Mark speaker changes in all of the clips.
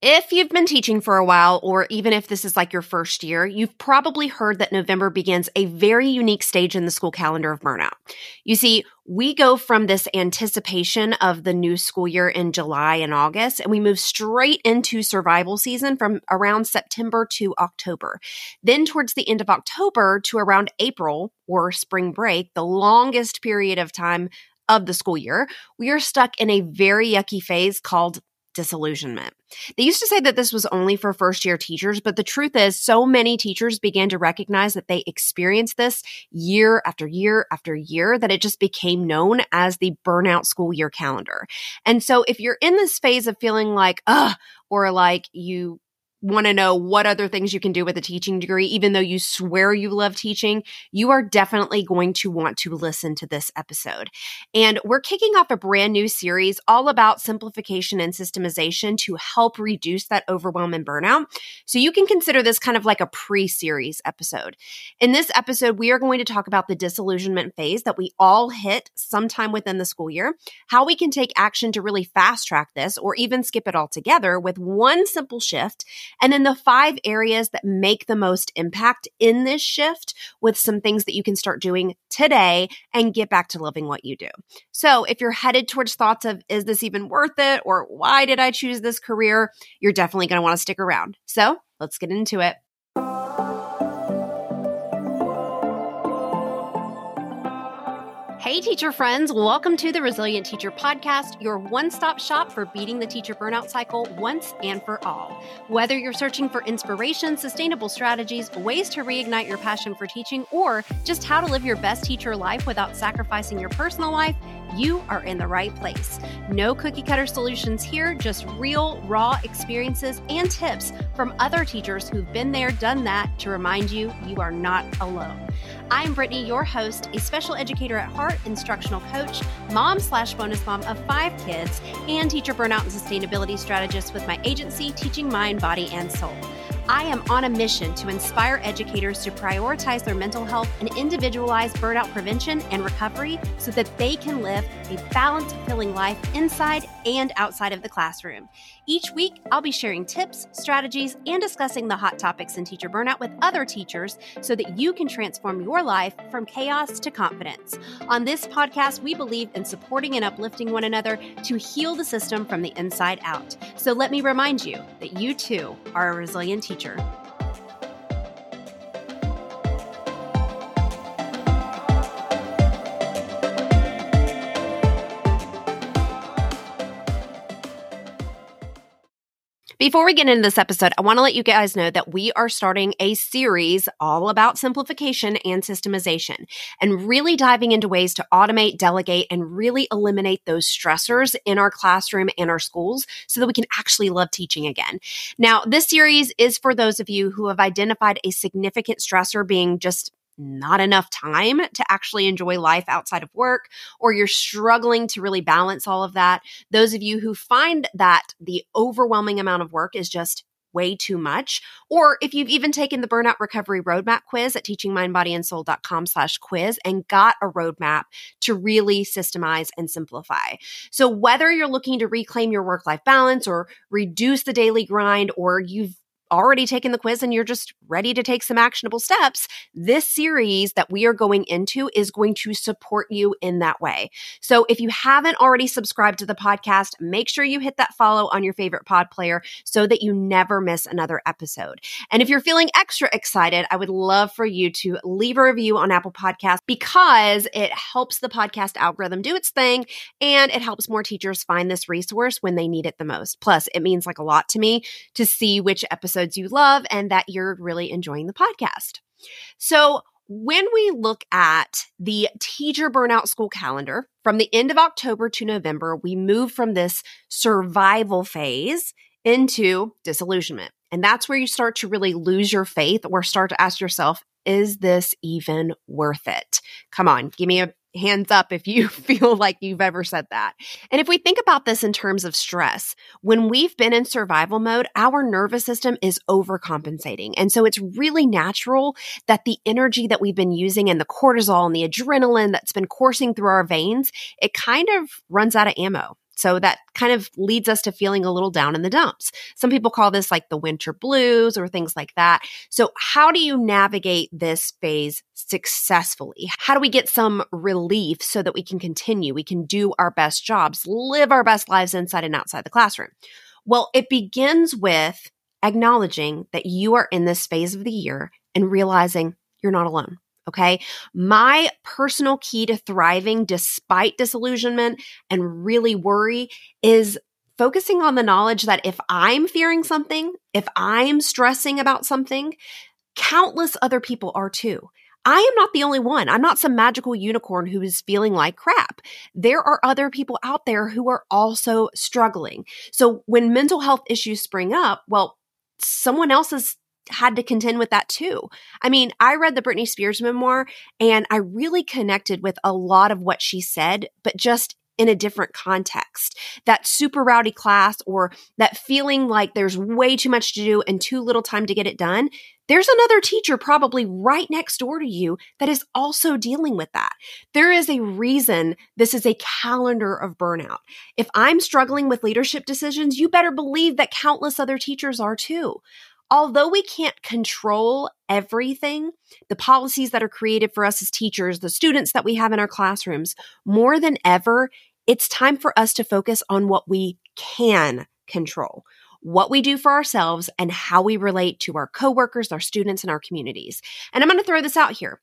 Speaker 1: If you've been teaching for a while, or even if this is like your first year, you've probably heard that November begins a very unique stage in the school calendar of burnout. You see, we go from this anticipation of the new school year in July and August, and we move straight into survival season from around September to October. Then, towards the end of October to around April or spring break, the longest period of time of the school year, we are stuck in a very yucky phase called disillusionment. They used to say that this was only for first year teachers, but the truth is, so many teachers began to recognize that they experienced this year after year after year that it just became known as the burnout school year calendar. And so, if you're in this phase of feeling like, ugh, or like you want to know what other things you can do with a teaching degree, even though you swear you love teaching, you are definitely going to want to listen to this episode. And we're kicking off a brand new series all about simplification and systemization to help reduce that overwhelm and burnout. So you can consider this kind of like a pre series episode. In this episode, we are going to talk about the disillusionment phase that we all hit sometime within the school year, how we can take action to really fast track this or even skip it altogether with one simple shift and then the five areas that make the most impact in this shift with some things that you can start doing today and get back to loving what you do. So if you're headed towards thoughts of, is this even worth it? Or why did I choose this career? You're definitely going to want to stick around. So let's get into it. Hey, teacher friends, welcome to the Resilient Teacher Podcast, your one stop shop for beating the teacher burnout cycle once and for all. Whether you're searching for inspiration, sustainable strategies, ways to reignite your passion for teaching, or just how to live your best teacher life without sacrificing your personal life, you are in the right place. No cookie cutter solutions here, just real, raw experiences and tips from other teachers who've been there, done that to remind you you are not alone. I'm Brittany, your host, a special educator at heart, instructional coach, mom slash bonus mom of five kids, and teacher burnout and sustainability strategist with my agency, Teaching Mind, Body, and Soul. I am on a mission to inspire educators to prioritize their mental health and individualize burnout prevention and recovery so that they can live a balanced, fulfilling life inside and outside of the classroom. Each week, I'll be sharing tips, strategies, and discussing the hot topics in teacher burnout with other teachers so that you can transform your life from chaos to confidence. On this podcast, we believe in supporting and uplifting one another to heal the system from the inside out. So let me remind you that you too are a resilient teacher future. Before we get into this episode, I want to let you guys know that we are starting a series all about simplification and systemization and really diving into ways to automate, delegate, and really eliminate those stressors in our classroom and our schools so that we can actually love teaching again. Now, this series is for those of you who have identified a significant stressor being just not enough time to actually enjoy life outside of work, or you're struggling to really balance all of that. Those of you who find that the overwhelming amount of work is just way too much or if you've even taken the burnout recovery roadmap quiz at teachingmindbodyandsoul.com slash quiz and got a roadmap to really systemize and simplify so whether you're looking to reclaim your work-life balance or reduce the daily grind or you've already taken the quiz and you're just ready to take some actionable steps, this series that we are going into is going to support you in that way. So if you haven't already subscribed to the podcast, make sure you hit that follow on your favorite pod player so that you never miss another episode. And if you're feeling extra excited, I would love for you to leave a review on Apple Podcasts because it helps the podcast algorithm do its thing and it helps more teachers find this resource when they need it the most. Plus, it means like a lot to me to see which episode episodes you love and that you're really enjoying the podcast. So, when we look at the teacher burnout school calendar from the end of October to November, we move from this survival phase into disillusionment. And that's where you start to really lose your faith or start to ask yourself, is this even worth it? Come on, give me a hands up if you feel like you've ever said that. And if we think about this in terms of stress, when we've been in survival mode, our nervous system is overcompensating. And so it's really natural that the energy that we've been using and the cortisol and the adrenaline that's been coursing through our veins, it kind of runs out of ammo. So that kind of leads us to feeling a little down in the dumps. Some people call this like the winter blues or things like that. So how do you navigate this phase successfully? How do we get some relief so that we can continue? We can do our best jobs, live our best lives inside and outside the classroom. Well, it begins with acknowledging that you are in this phase of the year and realizing you're not alone. Okay. My personal key to thriving despite disillusionment and really worry is focusing on the knowledge that if I'm fearing something, if I'm stressing about something, countless other people are too. I am not the only one. I'm not some magical unicorn who is feeling like crap. There are other people out there who are also struggling. So when mental health issues spring up, well, someone else is had to contend with that too. I mean, I read the Britney Spears memoir and I really connected with a lot of what she said, but just in a different context. That super rowdy class or that feeling like there's way too much to do and too little time to get it done. There's another teacher probably right next door to you that is also dealing with that. There is a reason this is a calendar of burnout. If I'm struggling with leadership decisions, you better believe that countless other teachers are too although we can't control everything, the policies that are created for us as teachers, the students that we have in our classrooms, more than ever, it's time for us to focus on what we can control, what we do for ourselves, and how we relate to our coworkers, our students, and our communities. And I'm going to throw this out here.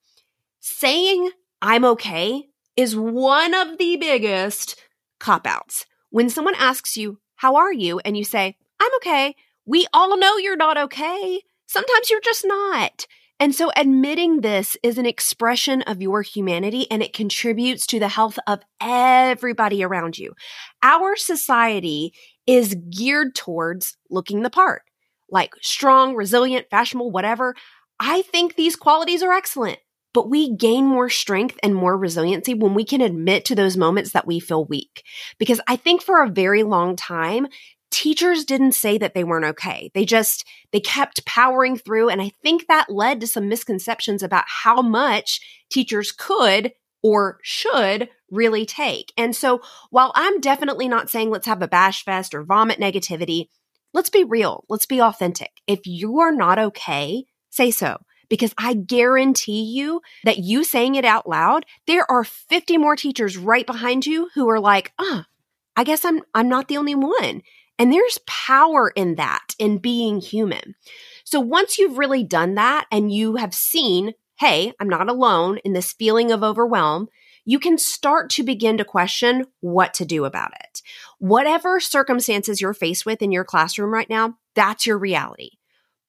Speaker 1: Saying I'm okay is one of the biggest cop outs. When someone asks you, How are you? and you say, I'm okay, we all know you're not okay. Sometimes you're just not. And so admitting this is an expression of your humanity and it contributes to the health of everybody around you. Our society is geared towards looking the part, like strong, resilient, fashionable, whatever. I think these qualities are excellent, but we gain more strength and more resiliency when we can admit to those moments that we feel weak. Because I think for a very long time, teachers didn't say that they weren't okay. They just, they kept powering through. And I think that led to some misconceptions about how much teachers could or should really take. And so while I'm definitely not saying let's have a bash fest or vomit negativity, let's be real. Let's be authentic. If you are not okay, say so. Because I guarantee you that you saying it out loud, there are 50 more teachers right behind you who are like, ah, oh, I guess I'm I'm not the only one. And there's power in that, in being human. So once you've really done that and you have seen, hey, I'm not alone in this feeling of overwhelm, you can start to begin to question what to do about it. Whatever circumstances you're faced with in your classroom right now, that's your reality.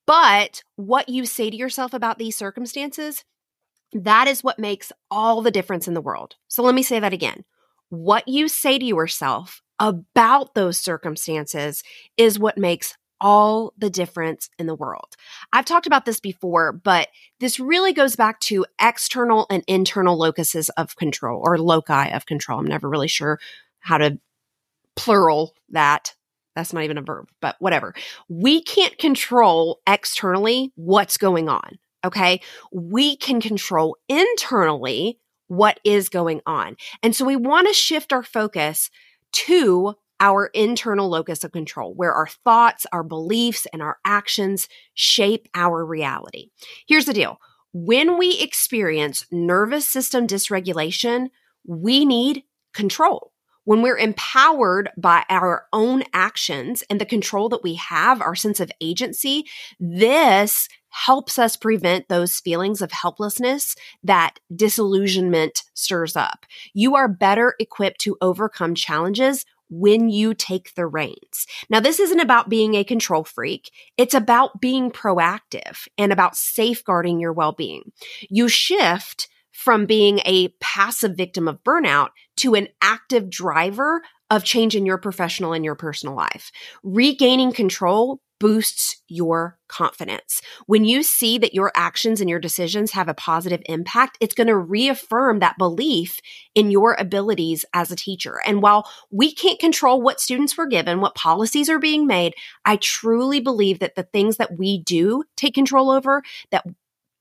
Speaker 1: But what you say to yourself about these circumstances, that is what makes all the difference in the world. So let me say that again. What you say to yourself about those circumstances is what makes all the difference in the world. I've talked about this before, but this really goes back to external and internal locuses of control or loci of control. I'm never really sure how to plural that. That's not even a verb, but whatever. We can't control externally what's going on. Okay. We can control internally what is going on. And so we want to shift our focus to our internal locus of control, where our thoughts, our beliefs, and our actions shape our reality. Here's the deal when we experience nervous system dysregulation, we need control. When we're empowered by our own actions and the control that we have, our sense of agency, this helps us prevent those feelings of helplessness that disillusionment stirs up. You are better equipped to overcome challenges when you take the reins. Now, this isn't about being a control freak. It's about being proactive and about safeguarding your well-being. You shift from being a passive victim of burnout to an active driver of change in your professional and your personal life. Regaining control boosts your confidence. When you see that your actions and your decisions have a positive impact, it's going to reaffirm that belief in your abilities as a teacher. And while we can't control what students were given, what policies are being made, I truly believe that the things that we do take control over, that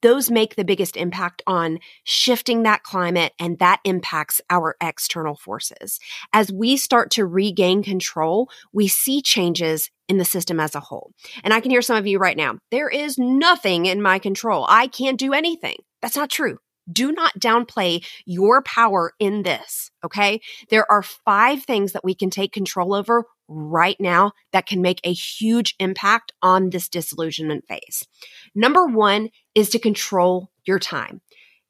Speaker 1: those make the biggest impact on shifting that climate and that impacts our external forces. As we start to regain control, we see changes in the system as a whole. And I can hear some of you right now, there is nothing in my control. I can't do anything. That's not true. Do not downplay your power in this. Okay. There are five things that we can take control over right now that can make a huge impact on this disillusionment phase. Number one is to control your time.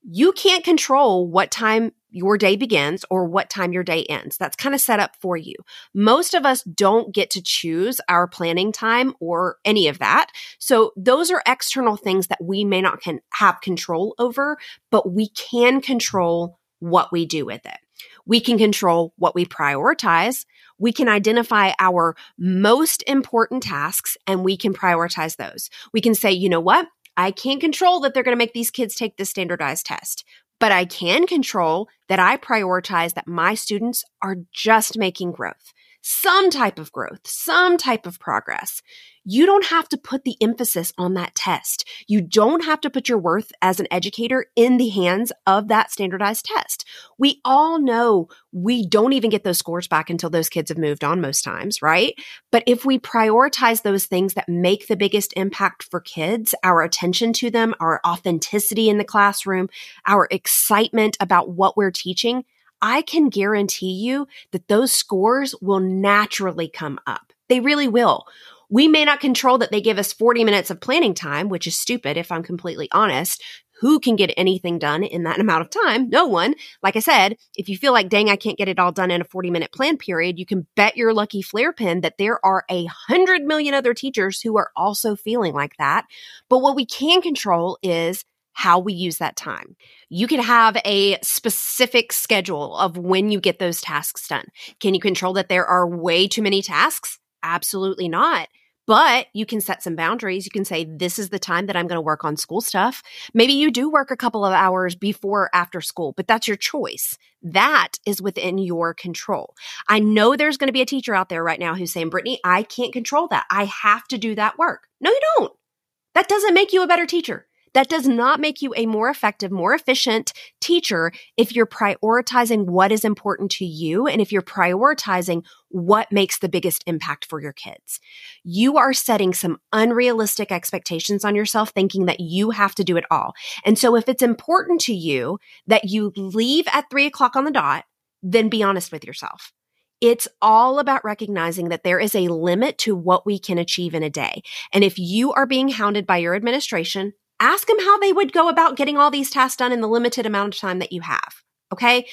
Speaker 1: You can't control what time your day begins or what time your day ends. That's kind of set up for you. Most of us don't get to choose our planning time or any of that. So those are external things that we may not can have control over, but we can control what we do with it. We can control what we prioritize. We can identify our most important tasks and we can prioritize those. We can say, you know what? I can't control that they're going to make these kids take this standardized test, but I can control that I prioritize that my students are just making growth some type of growth, some type of progress. You don't have to put the emphasis on that test. You don't have to put your worth as an educator in the hands of that standardized test. We all know we don't even get those scores back until those kids have moved on most times, right? But if we prioritize those things that make the biggest impact for kids, our attention to them, our authenticity in the classroom, our excitement about what we're teaching, I can guarantee you that those scores will naturally come up. They really will. We may not control that they give us 40 minutes of planning time, which is stupid if I'm completely honest. Who can get anything done in that amount of time? No one. Like I said, if you feel like, dang, I can't get it all done in a 40 minute plan period, you can bet your lucky flare pin that there are a hundred million other teachers who are also feeling like that. But what we can control is how we use that time. You can have a specific schedule of when you get those tasks done. Can you control that there are way too many tasks? Absolutely not. But you can set some boundaries. You can say, this is the time that I'm going to work on school stuff. Maybe you do work a couple of hours before or after school, but that's your choice. That is within your control. I know there's going to be a teacher out there right now who's saying, Brittany, I can't control that. I have to do that work. No, you don't. That doesn't make you a better teacher. That does not make you a more effective, more efficient teacher if you're prioritizing what is important to you and if you're prioritizing what makes the biggest impact for your kids. You are setting some unrealistic expectations on yourself, thinking that you have to do it all. And so if it's important to you that you leave at three o'clock on the dot, then be honest with yourself. It's all about recognizing that there is a limit to what we can achieve in a day. And if you are being hounded by your administration, ask them how they would go about getting all these tasks done in the limited amount of time that you have. Okay.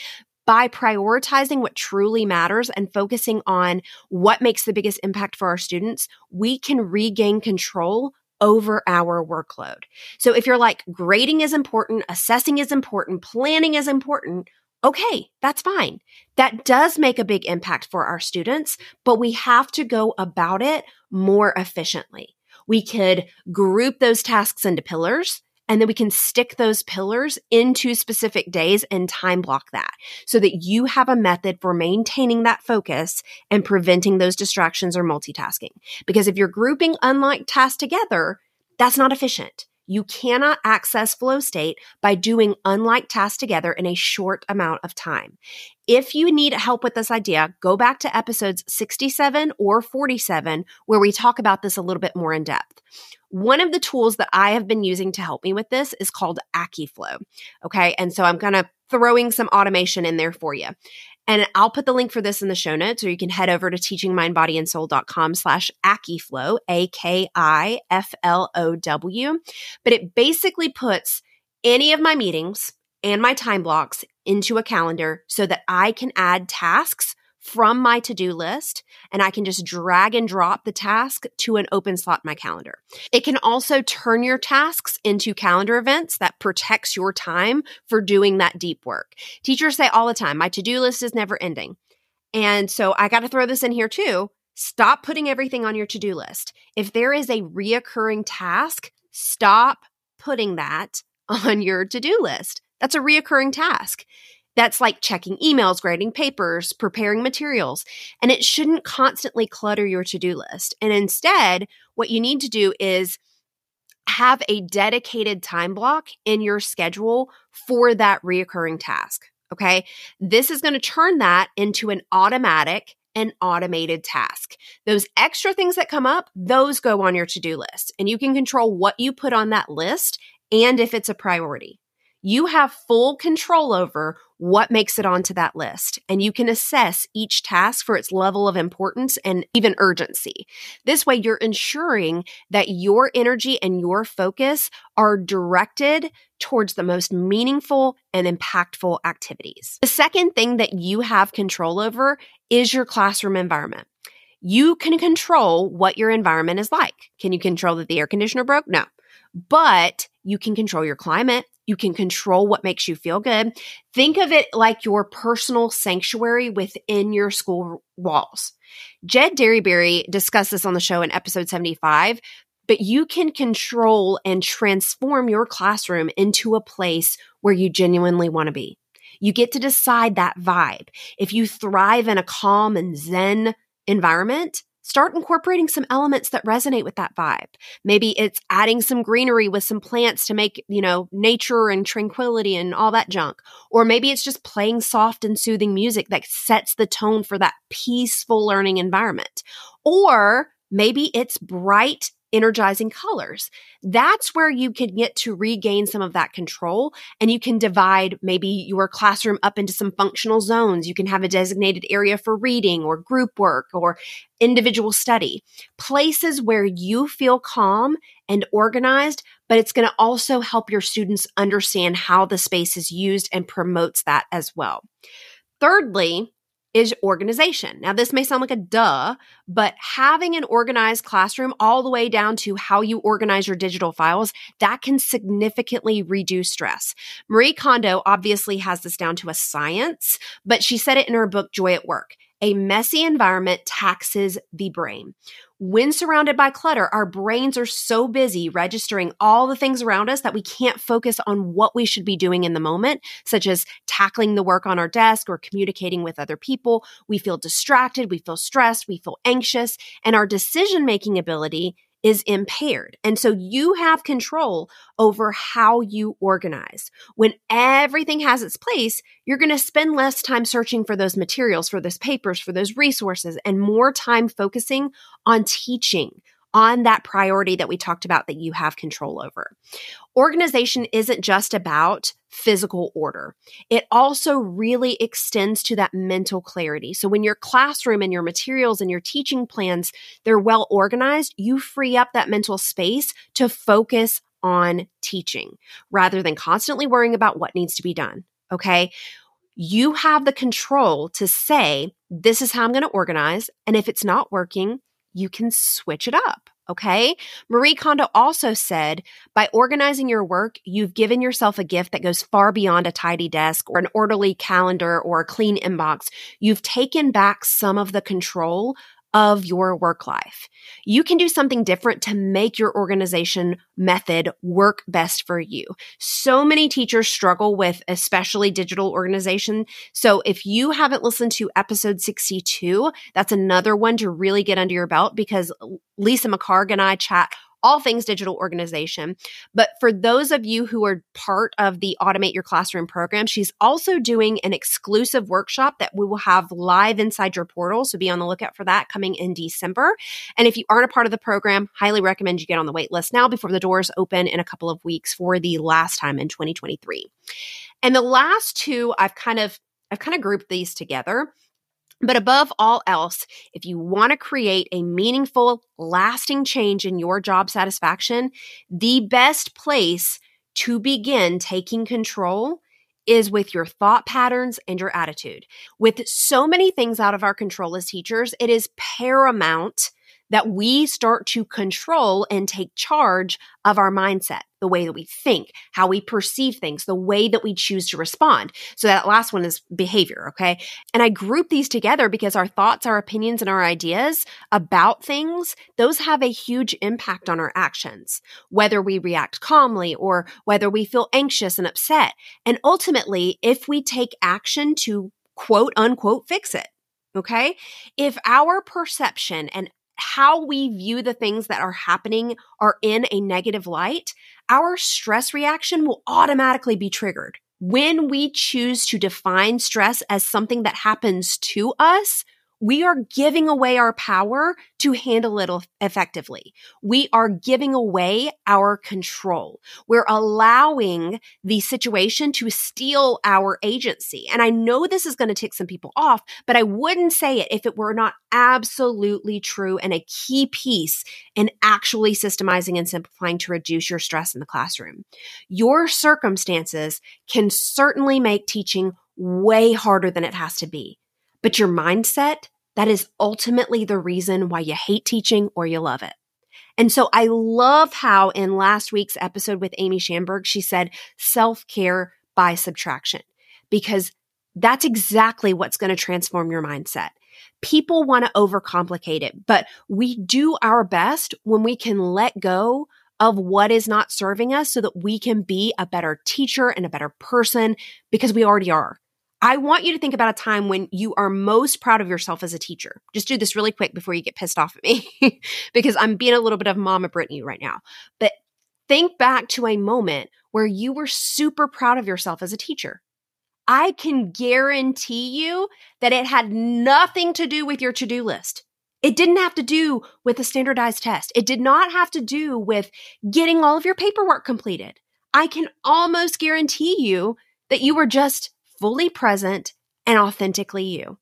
Speaker 1: By prioritizing what truly matters and focusing on what makes the biggest impact for our students, we can regain control over our workload. So if you're like grading is important, assessing is important, planning is important, okay, that's fine. That does make a big impact for our students, but we have to go about it more efficiently. We could group those tasks into pillars and then we can stick those pillars into specific days and time block that so that you have a method for maintaining that focus and preventing those distractions or multitasking. Because if you're grouping unlike tasks together, that's not efficient. You cannot access flow state by doing unlike tasks together in a short amount of time. If you need help with this idea, go back to episodes 67 or 47, where we talk about this a little bit more in depth. One of the tools that I have been using to help me with this is called Akiflow. Okay. And so I'm kind of throwing some automation in there for you. And I'll put the link for this in the show notes, or you can head over to teachingmindbodyandsoul.com slash Akiflow, A-K-I-F-L-O-W. But it basically puts any of my meetings and my time blocks into a calendar so that I can add tasks from my to do list and I can just drag and drop the task to an open slot in my calendar. It can also turn your tasks into calendar events that protects your time for doing that deep work. Teachers say all the time, my to do list is never ending. And so I got to throw this in here too. Stop putting everything on your to do list. If there is a reoccurring task, stop putting that on your to do list. That's a reoccurring task. That's like checking emails, grading papers, preparing materials. And it shouldn't constantly clutter your to do list. And instead, what you need to do is have a dedicated time block in your schedule for that reoccurring task. Okay. This is going to turn that into an automatic and automated task. Those extra things that come up, those go on your to do list and you can control what you put on that list and if it's a priority. You have full control over what makes it onto that list, and you can assess each task for its level of importance and even urgency. This way, you're ensuring that your energy and your focus are directed towards the most meaningful and impactful activities. The second thing that you have control over is your classroom environment. You can control what your environment is like. Can you control that the air conditioner broke? No. But you can control your climate. You can control what makes you feel good. Think of it like your personal sanctuary within your school walls. Jed Dearybury discussed this on the show in episode 75, but you can control and transform your classroom into a place where you genuinely want to be. You get to decide that vibe. If you thrive in a calm and zen environment, start incorporating some elements that resonate with that vibe. Maybe it's adding some greenery with some plants to make, you know, nature and tranquility and all that junk. Or maybe it's just playing soft and soothing music that sets the tone for that peaceful learning environment. Or maybe it's bright energizing colors. That's where you can get to regain some of that control and you can divide maybe your classroom up into some functional zones. You can have a designated area for reading or group work or individual study. Places where you feel calm and organized, but it's going to also help your students understand how the space is used and promotes that as well. Thirdly, is organization. Now, this may sound like a duh, but having an organized classroom all the way down to how you organize your digital files, that can significantly reduce stress. Marie Kondo obviously has this down to a science, but she said it in her book, Joy at Work. A messy environment taxes the brain. When surrounded by clutter, our brains are so busy registering all the things around us that we can't focus on what we should be doing in the moment, such as tackling the work on our desk or communicating with other people. We feel distracted, we feel stressed, we feel anxious, and our decision making ability is impaired. And so you have control over how you organize. When everything has its place, you're going to spend less time searching for those materials, for those papers, for those resources, and more time focusing on teaching, on that priority that we talked about that you have control over. Organization isn't just about physical order. It also really extends to that mental clarity. So when your classroom and your materials and your teaching plans, they're well organized, you free up that mental space to focus on teaching rather than constantly worrying about what needs to be done. Okay. You have the control to say, this is how I'm going to organize. And if it's not working, you can switch it up. Okay. Marie Kondo also said by organizing your work, you've given yourself a gift that goes far beyond a tidy desk or an orderly calendar or a clean inbox. You've taken back some of the control of your work life. You can do something different to make your organization method work best for you. So many teachers struggle with especially digital organization. So if you haven't listened to episode 62, that's another one to really get under your belt because Lisa McCarg and I chat all things digital organization. But for those of you who are part of the Automate Your Classroom program, she's also doing an exclusive workshop that we will have live inside your portal. So be on the lookout for that coming in December. And if you aren't a part of the program, highly recommend you get on the wait list now before the doors open in a couple of weeks for the last time in 2023. And the last two, I've kind of I've kind of grouped these together but above all else, if you want to create a meaningful, lasting change in your job satisfaction, the best place to begin taking control is with your thought patterns and your attitude. With so many things out of our control as teachers, it is paramount that we start to control and take charge of our mindset, the way that we think, how we perceive things, the way that we choose to respond. So that last one is behavior. Okay. And I group these together because our thoughts, our opinions, and our ideas about things, those have a huge impact on our actions, whether we react calmly or whether we feel anxious and upset. And ultimately, if we take action to quote unquote fix it. Okay. If our perception and how we view the things that are happening are in a negative light, our stress reaction will automatically be triggered. When we choose to define stress as something that happens to us, we are giving away our power to handle it effectively. We are giving away our control. We're allowing the situation to steal our agency. And I know this is going to tick some people off, but I wouldn't say it if it were not absolutely true and a key piece in actually systemizing and simplifying to reduce your stress in the classroom. Your circumstances can certainly make teaching way harder than it has to be. But your mindset that is ultimately the reason why you hate teaching or you love it. And so I love how in last week's episode with Amy Shamberg, she said self care by subtraction, because that's exactly what's going to transform your mindset. People want to overcomplicate it, but we do our best when we can let go of what is not serving us so that we can be a better teacher and a better person because we already are. I want you to think about a time when you are most proud of yourself as a teacher. Just do this really quick before you get pissed off at me because I'm being a little bit of Mama Brittany right now. But think back to a moment where you were super proud of yourself as a teacher. I can guarantee you that it had nothing to do with your to do list. It didn't have to do with a standardized test. It did not have to do with getting all of your paperwork completed. I can almost guarantee you that you were just fully present and authentically you.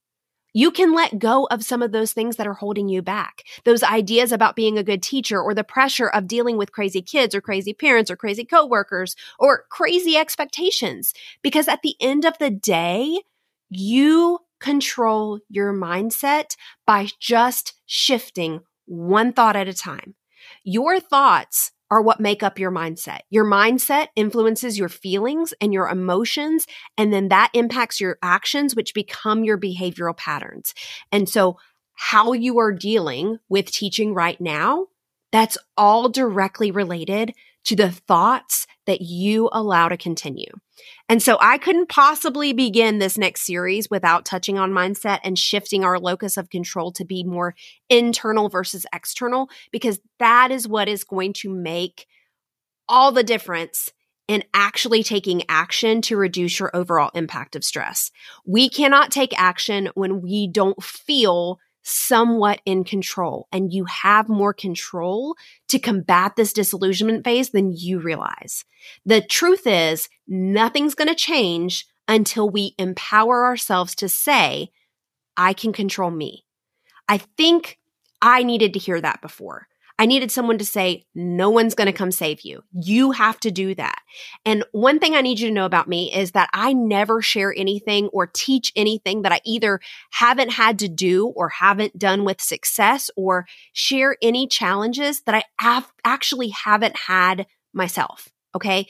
Speaker 1: You can let go of some of those things that are holding you back. Those ideas about being a good teacher or the pressure of dealing with crazy kids or crazy parents or crazy coworkers or crazy expectations. Because at the end of the day, you control your mindset by just shifting one thought at a time. Your thoughts are what make up your mindset. Your mindset influences your feelings and your emotions, and then that impacts your actions, which become your behavioral patterns. And so, how you are dealing with teaching right now, that's all directly related to the thoughts that you allow to continue. And so I couldn't possibly begin this next series without touching on mindset and shifting our locus of control to be more internal versus external, because that is what is going to make all the difference in actually taking action to reduce your overall impact of stress. We cannot take action when we don't feel somewhat in control and you have more control to combat this disillusionment phase than you realize. The truth is nothing's going to change until we empower ourselves to say, I can control me. I think I needed to hear that before. I needed someone to say, no one's going to come save you. You have to do that. And one thing I need you to know about me is that I never share anything or teach anything that I either haven't had to do or haven't done with success or share any challenges that I have actually haven't had myself. Okay.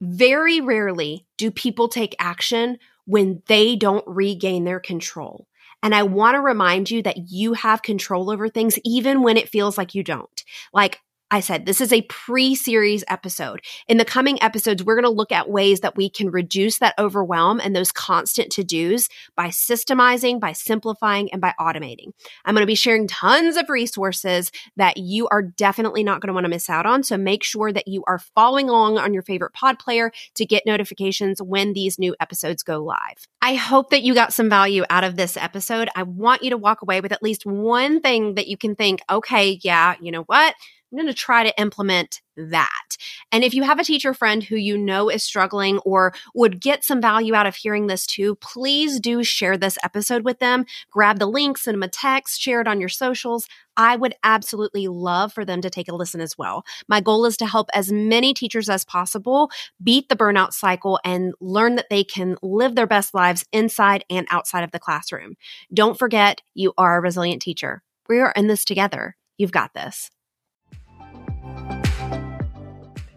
Speaker 1: Very rarely do people take action when they don't regain their control. And I want to remind you that you have control over things even when it feels like you don't. Like I said, this is a pre series episode. In the coming episodes, we're going to look at ways that we can reduce that overwhelm and those constant to dos by systemizing, by simplifying, and by automating. I'm going to be sharing tons of resources that you are definitely not going to want to miss out on. So make sure that you are following along on your favorite pod player to get notifications when these new episodes go live. I hope that you got some value out of this episode. I want you to walk away with at least one thing that you can think, okay, yeah, you know what? I'm going to try to implement that. And if you have a teacher friend who you know is struggling or would get some value out of hearing this too, please do share this episode with them. Grab the link, send them a text, share it on your socials. I would absolutely love for them to take a listen as well. My goal is to help as many teachers as possible beat the burnout cycle and learn that they can live their best lives inside and outside of the classroom. Don't forget, you are a resilient teacher. We are in this together. You've got this.